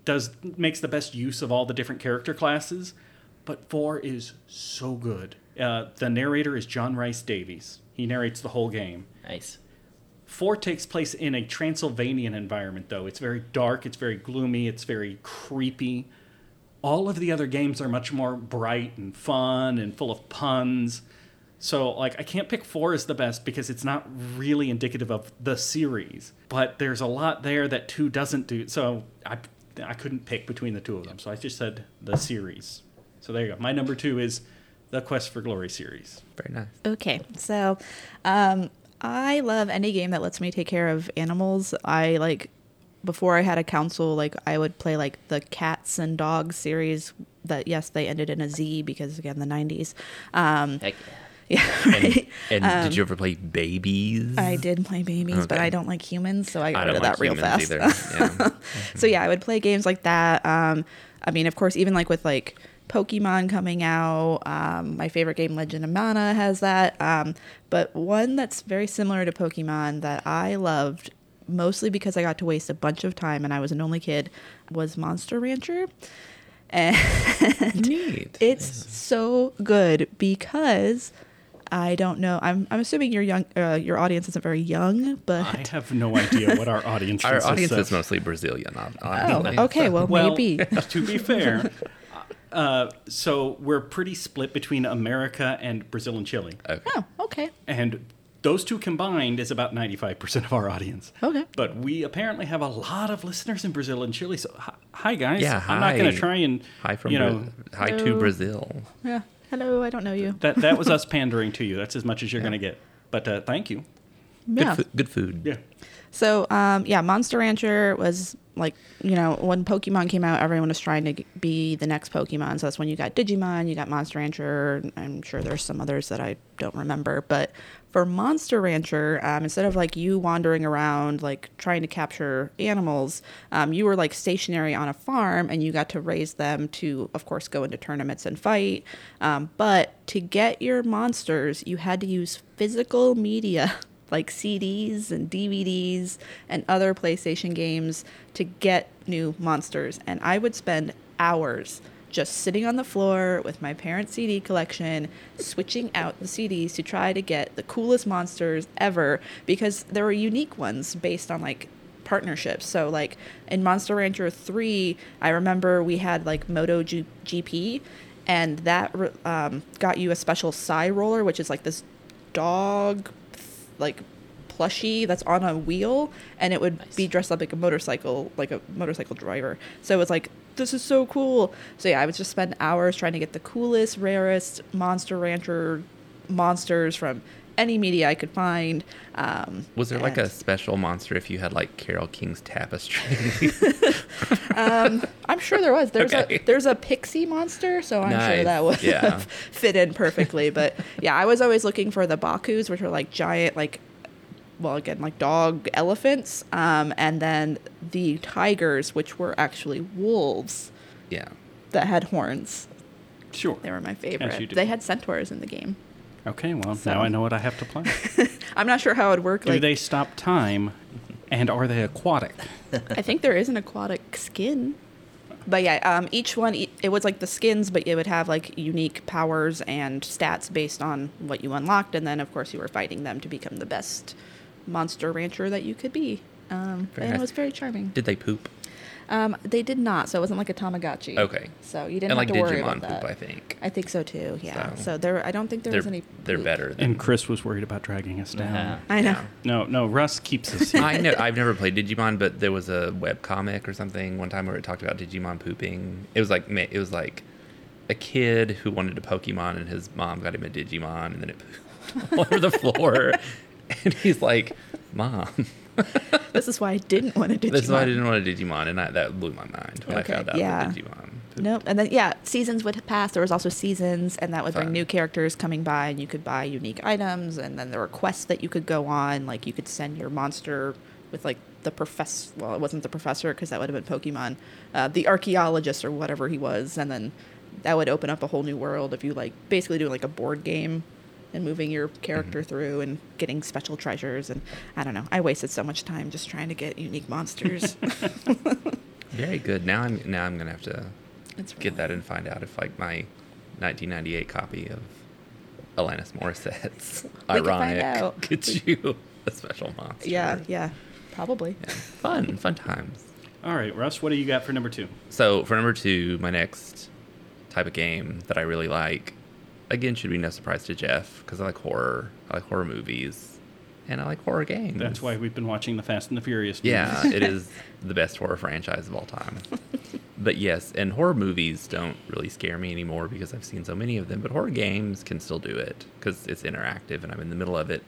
does makes the best use of all the different character classes, but 4 is so good. Uh, the narrator is John Rhys-Davies. He narrates the whole game. nice. Four takes place in a Transylvanian environment, though. It's very dark, it's very gloomy, it's very creepy. All of the other games are much more bright and fun and full of puns. So, like, I can't pick four as the best because it's not really indicative of the series. But there's a lot there that two doesn't do. So, I, I couldn't pick between the two of them. So, I just said the series. So, there you go. My number two is the Quest for Glory series. Very nice. Okay, so um, I love any game that lets me take care of animals. I like before I had a council, like I would play like the Catz and Dogz series. That yes, they ended in a Z because again the '90s. Um, Heck Yeah, And, right. and Um, did you ever play Babyz? I did play Babyz, but I don't like humans, so I got I rid of like that real fast. Yeah. so yeah, I would play games like that. Um, I mean, of course, even like with like Pokemon coming out, um, my favorite game, Legend of Mana, has that. Um, but one that's very similar to Pokemon that I loved, mostly because I got to waste a bunch of time and I was an only kid, was Monster Rancher. And Neat. it's so good because I don't know. I'm I'm assuming your young uh, your audience isn't very young, but I have no idea what our audience Our audience of. is mostly Brazilian. hon- oh, okay. Well, Well, maybe. to be fair, uh, so we're pretty split between America and Brazil and Chile, Okay. Oh, okay. and those two combined is about ninety-five percent of our audience. Okay. But we apparently have a lot of listeners in Brazil and Chile. So hi, hi guys. Yeah, I'm not going hi. to try and Hi from you know Bra- hi to Hello. Brazil. Yeah. Hello, I don't know you. that that was us pandering to you. That's as much as you're going to get. But uh, thank you. Good, Yeah. fu- good food. Yeah. So, um, yeah, Monster Rancher was like, you know, when Pokemon came out, everyone was trying to be the next Pokemon. So that's when you got Digimon, you got Monster Rancher. I'm sure there's some others that I don't remember. But for Monster Rancher, um, instead of like you wandering around, like trying to capture animals, um, you were like stationary on a farm and you got to raise them to, of course, go into tournaments and fight. Um, but to get your monsters, you had to use physical media. like CDs and DVDs and other PlayStation games to get new monsters. And I would spend hours just sitting on the floor with my parents' CD collection, switching out the CDs to try to get the coolest monsters ever because there were unique ones based on like partnerships. So like in Monster Rancher 3, I remember we had like Moto G- GP and that um, got you a special Psy roller, which is like this dog like plushie that's on a wheel and it would be dressed up like a motorcycle like a motorcycle driver. So it was like this is so cool. So yeah i would just spend hours trying to get the coolest rarest monster rancher monsters from any media i could find um, Was there like a special monster if you had like Carole King's tapestry? i'm sure there was there's Okay. a there's a pixie monster so i'm sure that would Yeah. have fit in perfectly but yeah i was always looking for the bakus which are like giant like well again like dog elephants um, and then the tigers which were actually wolves yeah. that had horns Sure. they were my you favorite do. they had centaurs in the game Okay. Well, So- now I know what I have to play. i'm not sure how it would work Do like they stop time, and are they aquatic? i think there is an aquatic skin but yeah um, each one e- it was like the skins but it would have like unique powers and stats based on what you unlocked and then of course you were fighting them to become the best monster rancher that you could be um, Very and it was very charming Did they poop? Um, they did not, so it wasn't like a Tamagotchi. Okay. So you didn't and have like to worry Digimon about that. And like Digimon poop, I think. I think so too. Yeah. So, So- there, I don't think there was any. they're poop. better. Than, And Chris was worried about dragging us down. Uh-huh. I know. Yeah. No, no, Russ keeps us here. I know I've never played Digimon, but there was a web comic or something one time where it talked about Digimon pooping. It was like it was like a kid who wanted a Pokemon and his mom got him a Digimon and then it pooped all over the floor. And he's like, "Mom, This is why I didn't want to do. this is why I didn't want a Digimon," and I, that blew my mind when Okay, I found out yeah. that Digimon. Nope. And then yeah, seasons would pass. There was also seasons, and that would bring new characters coming by, and you could buy unique items, and then there were quests that you could go on. Like you could send your monster with like the professor. Well, it wasn't the professor because that would have been Pokemon. Uh, the archaeologist or whatever he was, and then that would open up a whole new world if you like basically doing like a board game and moving your character Mm-hmm. through and getting special treasures and I don't know. I wasted so much time just trying to get unique monsters. Very good. Now I'm now I'm gonna have to it's get that and find out if like my 1998 copy of Alanis Morissette's We can find ironic out. gets you a special monster. Yeah, yeah, probably. Yeah. Fun, fun times. All right, Russ, what do you got for number two? So for number two, my next type of game that I really like, again, should be no surprise to Jeff because I like horror. I like horror movies, and I like horror games. That's why we've been watching the Fast and the Furious. Movies. Yeah, it is the best horror franchise of all time. but yes, and horror movies don't really scare me anymore because I've seen so many of them. But horror games can still do it because it's interactive and I'm in the middle of it.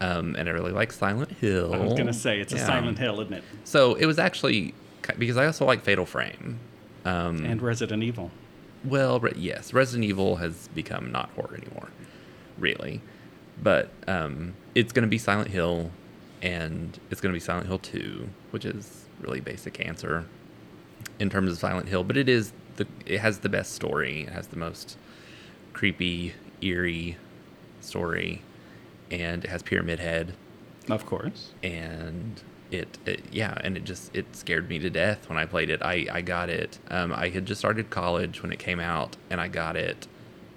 Um, and I really like Silent Hill. I was gonna say it's a Silent Hill, isn't it? So it was actually because I also like Fatal Frame. Um, And Resident Evil. Well, re- yes, Resident Evil has become not horror anymore. really. But um, it's going to be Silent Hill, and it's going to be Silent Hill 2, which is really basic answer in terms of Silent Hill. But it is the it has the best story. It has the most creepy, eerie story, and it has Pyramid Head, Of course. and it, it yeah, and it just it scared me to death when I played it. I I got it. Um, I had just started college when it came out, and I got it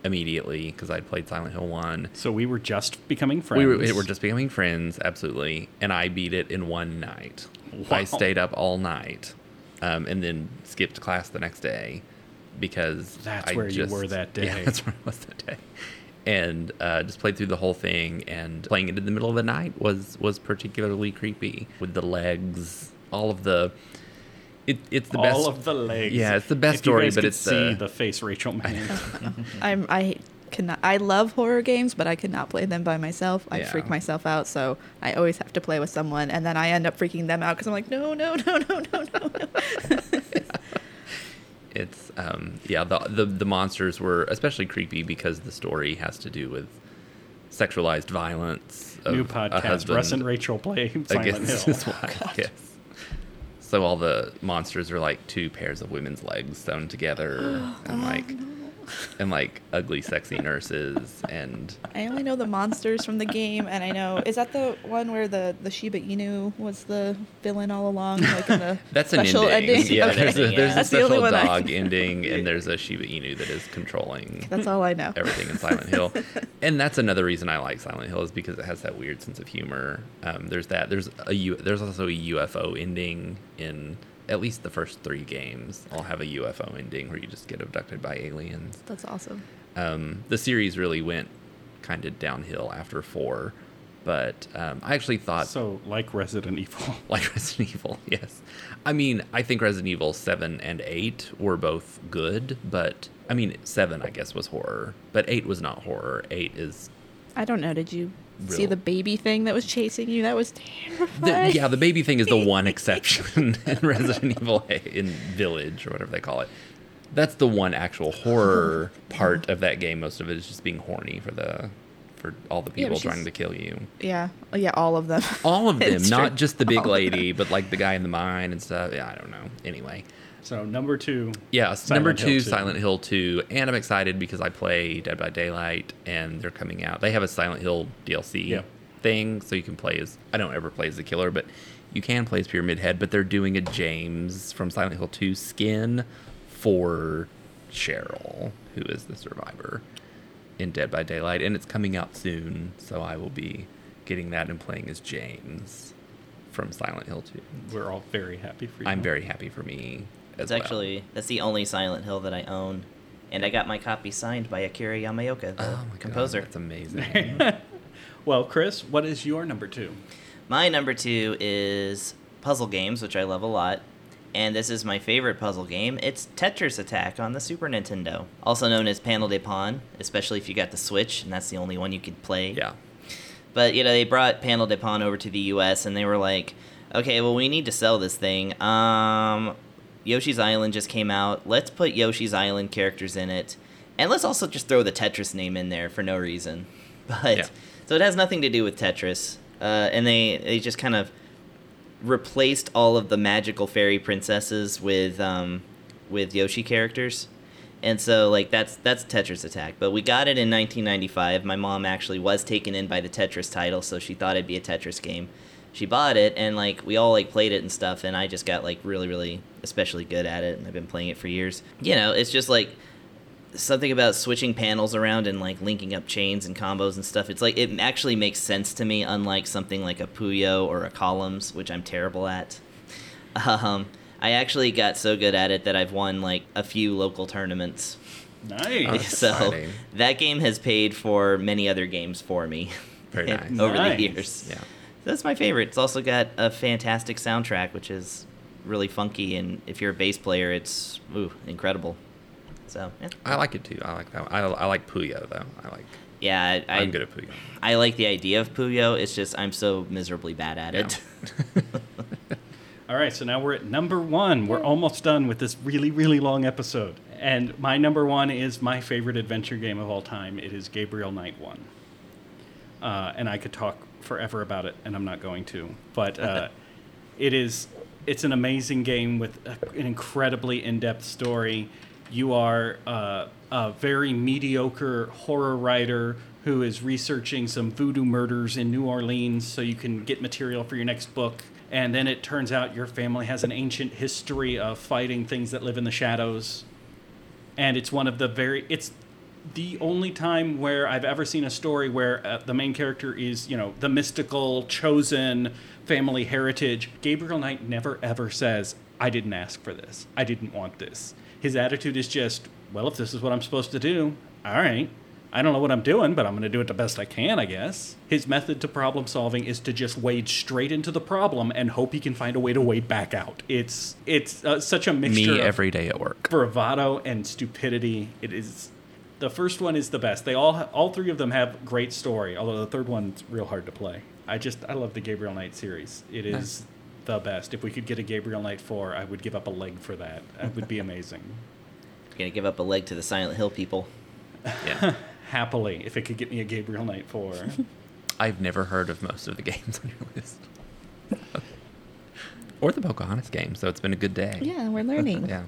immediately because I'd played Silent Hill One. So we were just becoming friends. We were, we were just becoming friends, absolutely, and I beat it in one night. I stayed up all night, um, and then skipped class the next day because That's I where you were that day Yeah, day. that's where I was that day, and uh, just played through the whole thing. And playing it in the middle of the night was was particularly creepy with the legs, all of the. It, it's the all best. All of the legs. Yeah, it's the best If you story, guys but could it's see the- the face Rachel made. I'm I cannot. I love horror games, but I cannot play them by myself. I Yeah. freak myself out, so I always have to play with someone, and then I end up freaking them out because I'm like, no, no, no, no, no, no, no. it's um yeah the, the the monsters were especially creepy because the story has to do with sexualized violence of New podcast. husband Russ and Rachel play Silent Hill. his wife yes so all the monsters are like two pairs of women's legs sewn together and like and like ugly sexy nurses and I only know the monsters from the game, and I know is that the one where the the Shiba Inu was the villain all along, like in the that's an special ending, yeah Okay. there's a, there's a That's the special one dog ending and there's a shiba inu that is controlling That's all I know. everything in Silent Hill, and that's another reason I like Silent Hill is because it has that weird sense of humor. Um, there's that. There's a there's also a UFO ending in at least the first three games. I'll have a UFO ending where you just get abducted by aliens. That's awesome. Um, the series really went kind of downhill after four, but um, I actually thought So like Resident Evil. like Resident Evil. Yes, I mean I think Resident Evil seven and eight were both good, but I mean seven I guess was horror, but eight was not horror. Eight is I don't know. Did you see the baby thing that was chasing you? That was the, yeah the baby thing is the one exception in Resident Evil in Village or whatever they call it. That's the one actual horror oh. part of that game. Most of it is just being horny for the for all the people she's- trying to kill you. Yeah. Oh, yeah. All of them. All of them, not true. just the big All lady, but like the guy in the mine and stuff. Yeah, I don't know. Anyway, So number two. Yeah, Silent number Hill two, 2. Silent Hill 2. And I'm excited because I play Dead by Daylight and they're coming out. They have a Silent Hill DLC thing, so you can play as. I don't ever play as the killer, but you can play as Pyramid Head. But they're doing a James from Silent Hill 2 skin for Cheryl, who is the survivor in Dead by Daylight. And it's coming out soon, so I will be getting that and playing as James from Silent Hill 2. We're all very happy for you. I'm very happy for me It's well. actually that's the only Silent Hill that I own, and I got my copy signed by Akira Yamaoka, the Oh my composer. God, that's amazing. Well, Chris, what is your number two? My number two is puzzle games, which I love a lot. And this is my favorite puzzle game. It's Tetris Attack on the Super Nintendo, also known as Panel de Pon, especially if you got the Switch, and that's the only one you could play. yeah. But you know, they brought Panel de Pon over to the U.S. and they were like, "Okay, well, we need to sell this thing. Um, Yoshi's Island just came out. Let's put Yoshi's Island characters in it, and let's also just throw the Tetris name in there for no reason." But Yeah. so it has nothing to do with Tetris, uh, and they they just kind of replaced all of the magical fairy princesses with um, with Yoshi characters. And so like that's that's Tetris Attack. But we got it in 1995. My mom actually was taken in by the Tetris title, so she thought it'd be a Tetris game. She bought it and like we all like played it and stuff and I just got like really really especially good at it and I've been playing it for years. You know, it's just like something about switching panels around and like linking up chains and combos and stuff. It's like it actually makes sense to me, unlike something like a Puyo or a Columns, which I'm terrible at. Um, I actually got so good at it that I've won like a few local tournaments. Nice. Oh, so exciting. that game has paid for many other games for me. Very nice. over Nice. the years. Yeah. That's my favorite. It's also got a fantastic soundtrack, which is really funky, and if you're a bass player, it's ooh incredible. So yeah, I like it too. I like that. One. I, I like Puyo though. I like. yeah, I, I, I'm good at Puyo. I like the idea of Puyo. It's just I'm so miserably bad at it. All right, so now we're at number one. We're almost done with this really, really long episode. And my number one is my favorite adventure game of all time. It is Gabriel Knight 1. uh, and I could talk forever about it, and I'm not going to. But uh, it is it's an amazing game with a, an incredibly in-depth story. You are uh, a very mediocre horror writer who is researching some voodoo murders in New Orleans so you can get material for your next book. And then it turns out your family has an ancient history of fighting things that live in the shadows. And it's one of the very it's the only time where I've ever seen a story where uh, the main character is, you know, the mystical, chosen family heritage. Gabriel Knight never ever says, I didn't ask for this. I didn't want this. His attitude is just, well, if this is what I'm supposed to do, all right. I don't know what I'm doing, but I'm going to do it the best I can, I guess. His method to problem solving is to just wade straight into the problem and hope he can find a way to wade back out. It's it's uh, such a mixture Me every day at work. bravado and stupidity. It is the first one is the best. They all all three of them have great story, although the third one's real hard to play. I just I love the Gabriel Knight series. It is Nice. the best. If we could get a Gabriel Knight 4, I would give up a leg for that. That would be amazing. Gonna give up a leg to the Silent Hill people. Yeah. Happily, if it could get me a Gabriel Knight 4. I've never heard of most of the games on your list. or the Pocahontas game, so it's been a good day. Yeah, we're learning. yeah.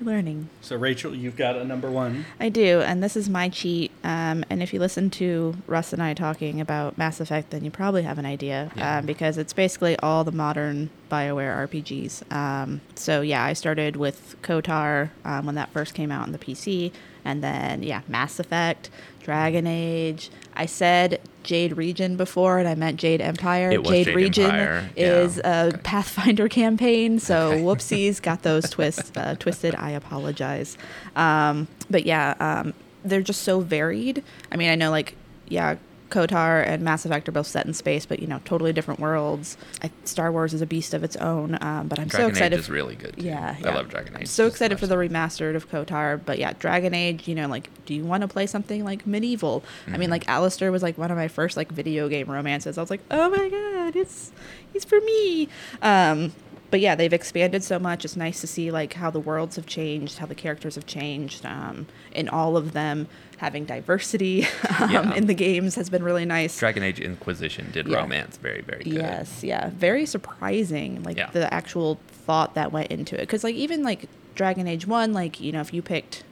We're learning. so Rachel, you've got a number 1. I do, and this is my cheat. Um, and if you listen to Russ and I talking about Mass Effect, then you probably have an idea Yeah. um, because it's basically all the modern BioWare RPGs. Um, so yeah, I started with KOTOR um, when that first came out on the PC, and then yeah, Mass Effect, Dragon Age. I said Jade Region before, and I meant Jade Empire. Jade, Jade Region Empire, is yeah. a Okay. Pathfinder campaign, so Okay. whoopsies, got those twists uh, twisted. I apologize. Um, but yeah, um, they're just so varied. I mean, I know like yeah, KOTOR and Mass Effect are both set in space, but you know, totally different worlds. I, Star Wars is a beast of its own. Um, but I'm Dragon so excited. Age is really good. Too. Yeah, I love Dragon Age. I'm so excited for the remastered of KOTOR, but yeah, Dragon Age. You know, like, do you want to play something like medieval? I Mm-hmm. mean, like, Alistair was like one of my first like video game romances. I was like, oh my god, it's he's for me. Um, but yeah, they've expanded so much. It's nice to see like how the worlds have changed, how the characters have changed, um, in all of them. Having diversity um, Yeah. in the games has been really nice. Dragon Age Inquisition did Yeah. romance very, very good. Yes, yeah, very surprising. Like Yeah. the actual thought that went into it, because like even like Dragon Age One, like you know if you picked,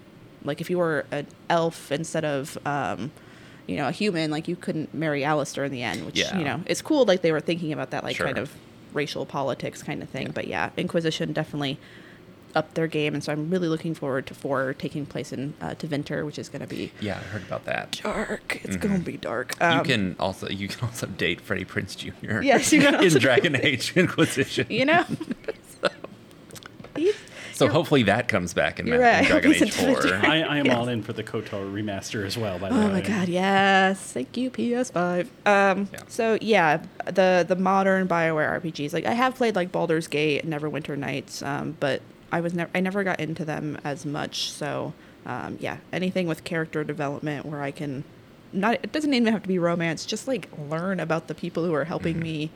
like if you were an elf instead of, um, you know, a human, like you couldn't marry Alistair in the end, which you know it's cool. Like they were thinking about that, like Sure. kind of racial politics kind of thing. But yeah, Inquisition definitely upped their game, and so I'm really looking forward to four taking place in uh, Tevinter, which is going to be Yeah, I heard about that. dark. It's Mhm. going to be dark. you Um, can also you can also date Freddie Prinze Jr. Yes, you can in Dragon Age Inquisition. you know. So you're- hopefully that comes back in, Ma- right. in Dragon Age Four. I, I am Yes. all in for the KOTOR remaster as well, by the Oh way. Oh my god, yes. Thank you, PS5. Um Yeah. so yeah, the the modern BioWare RPGs. Like I have played like Baldur's Gate and Neverwinter Nights, um, but I was never I never got into them as much. So um, yeah, anything with character development where I can not it doesn't even have to be romance, just like learn about the people who are helping Mhm. me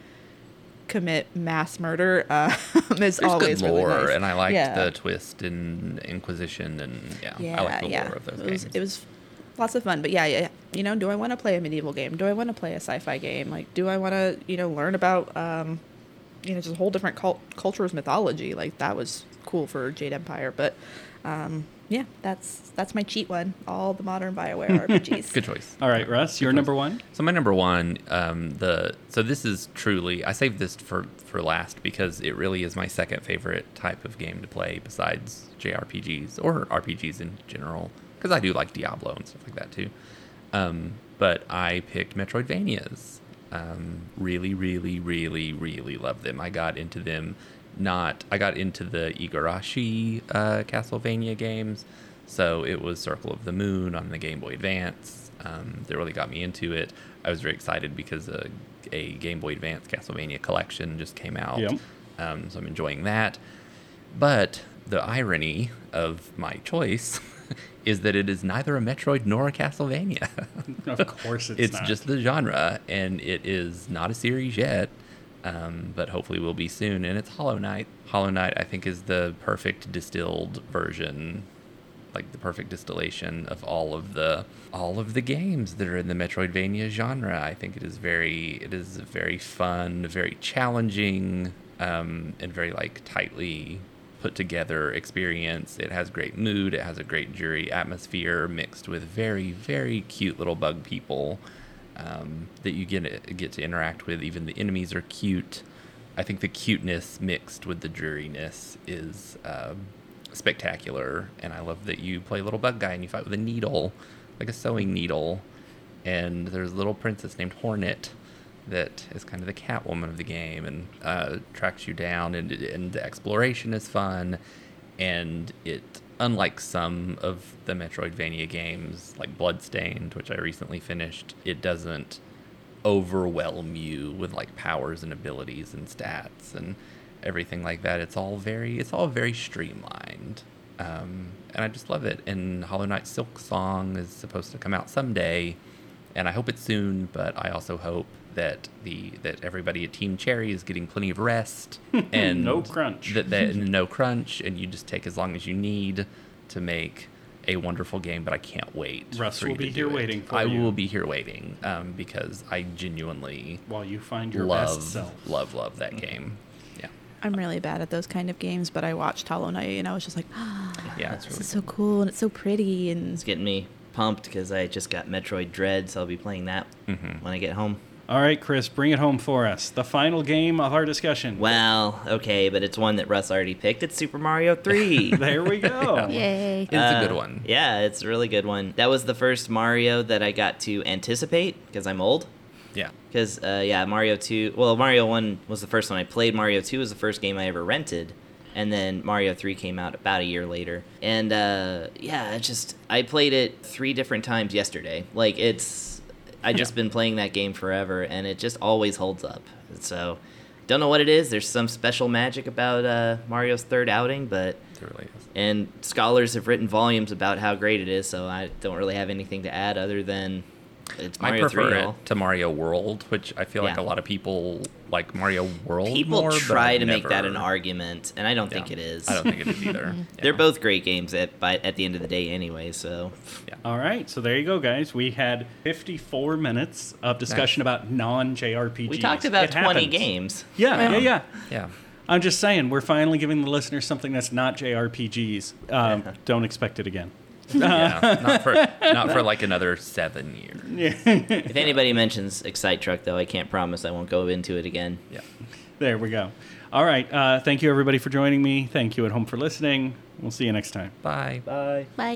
commit mass murder um, is There's always good lore, really nice. and I liked Yeah. the twist in Inquisition, and yeah, Yeah, I like the yeah. lore of those it was, games. It was lots of fun, but yeah, yeah, you know, do I want to play a medieval game? Do I want to play a sci-fi game? Like, do I want to, you know, learn about, um, you know, just a whole different cult- culture's mythology? Like that was cool for Jade Empire, but um, yeah, that's that's my cheat one. All the modern Bioware RPGs. Good choice. All right, Russ, your number one? So my number one, um, the so this is truly I saved this for for last because it really is my second favorite type of game to play besides JRPGs or RPGs in general because I do like Diablo and stuff like that too. Um, but I picked Metroidvanias. Um, really, really, really, really love them. I got into them. Not I got into the Igarashi uh, Castlevania games. So it was Circle of the Moon on the Game Boy Advance. Um, that really got me into it. I was very excited because a, a Game Boy Advance Castlevania collection just came out. Yep. Um, so I'm enjoying that. But the irony of my choice is that it is neither a Metroid nor a Castlevania. Of course it's it's just the genre, and it is not a series yet, um, but hopefully will be soon. And it's Hollow Knight. Hollow Knight, I think, is the perfect distilled version like the perfect distillation of all of the all of the games that are in the Metroidvania genre. I think it is very it is very fun, very challenging, um, and very like tightly put together experience. It has great mood. It has a great jury atmosphere mixed with very very cute little bug people um, that you get get to interact with. Even the enemies are cute. I think the cuteness mixed with the dreariness is um, spectacular, and I love that you play a little bug guy and you fight with a needle, like a sewing needle, and there's a little princess named Hornet that is kind of the Catwoman of the game and uh, tracks you down, and, and the exploration is fun, and it unlike some of the Metroidvania games like Bloodstained, which I recently finished, it doesn't overwhelm you with like powers and abilities and stats and everything like that. It's all very it's all very streamlined. Um, and I just love it. And Hollow Knight Silksong is supposed to come out someday, and I hope it's soon. But I also hope that the that everybody at Team Cherry is getting plenty of rest and No crunch. That, that no crunch, and you just take as long as you need to make a wonderful game. But I can't wait. Russ for you will be here it. waiting for I you. will be here waiting um, because I genuinely While you find your love best self. love love that game. Yeah, I'm really bad at those kind of games, but I watched Hollow Knight and I was just like, ah, yeah, it's this really is so cool and it's so pretty and It's getting me pumped because I just got Metroid Dread, so I'll be playing that Mhm. when I get home. All right, Chris, bring it home for us. The final game of our discussion. Well, okay, but it's one that Russ already picked. It's Super Mario 3. There we go. yay. It's a Uh, good one. Yeah, it's a really good one. That was the first Mario that I got to anticipate because I'm old. Yeah. Because uh, yeah, Mario Two. Well, Mario One was the first one I played. Mario Two was the first game I ever rented, and then Mario Three came out about a year later. And uh, yeah, it just I played it three different times yesterday. Like it's I just Yeah. been playing that game forever, and it just always holds up. So don't know what it is. There's some special magic about uh, Mario's third outing, but really and scholars have written volumes about how great it is. So I don't really have anything to add other than it's I prefer 3 it to Mario World, which I feel like a lot of people like Mario World People more. try I've to make that an argument, and I don't think Yeah. it is. I don't think it is either. They're both great games at by, at the end of the day, anyway. So Yeah. All right, so there you go, guys. We had 54 minutes of discussion about non JRPGs. we talked about It twenty happens. games. Yeah, yeah, Yeah. yeah. Yeah. I'm just saying, we're finally giving the listeners something that's not JRPGs. Um, Yeah. Don't expect it again. yeah. Not for not for like another seven years. Yeah. If anybody mentions Excite Truck, though, I can't promise I won't go into it again. Yeah. There we go. All right. Uh, thank you, everybody, for joining me. Thank you at home for listening. We'll see you next time. Bye. Bye. Bye.